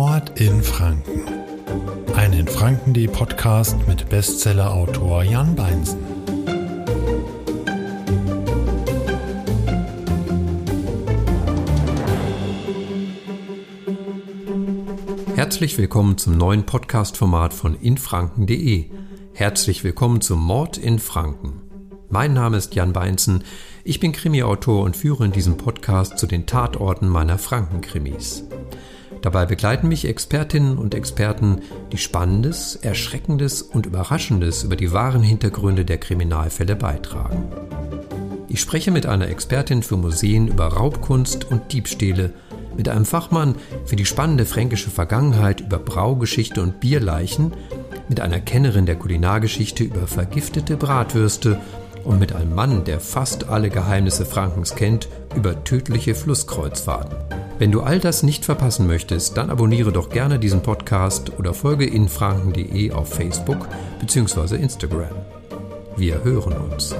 Mord in Franken. Ein in Franken.de Podcast mit Bestsellerautor Jan Beinsen. Herzlich willkommen zum neuen Podcast-Format von infranken.de. Herzlich willkommen zum Mord in Franken. Mein Name ist Jan Beinzen. Ich bin Krimi-Autor und führe in diesem Podcast zu den Tatorten meiner Frankenkrimis. Dabei begleiten mich Expertinnen und Experten, die Spannendes, Erschreckendes und Überraschendes über die wahren Hintergründe der Kriminalfälle beitragen. Ich spreche mit einer Expertin für Museen über Raubkunst und Diebstähle, mit einem Fachmann für die spannende fränkische Vergangenheit über Braugeschichte und Bierleichen, mit einer Kennerin der Kulinargeschichte über vergiftete Bratwürste und mit einem Mann, der fast alle Geheimnisse Frankens kennt, über tödliche Flusskreuzfahrten. Wenn du all das nicht verpassen möchtest, dann abonniere doch gerne diesen Podcast oder folge infranken.de auf Facebook bzw. Instagram. Wir hören uns.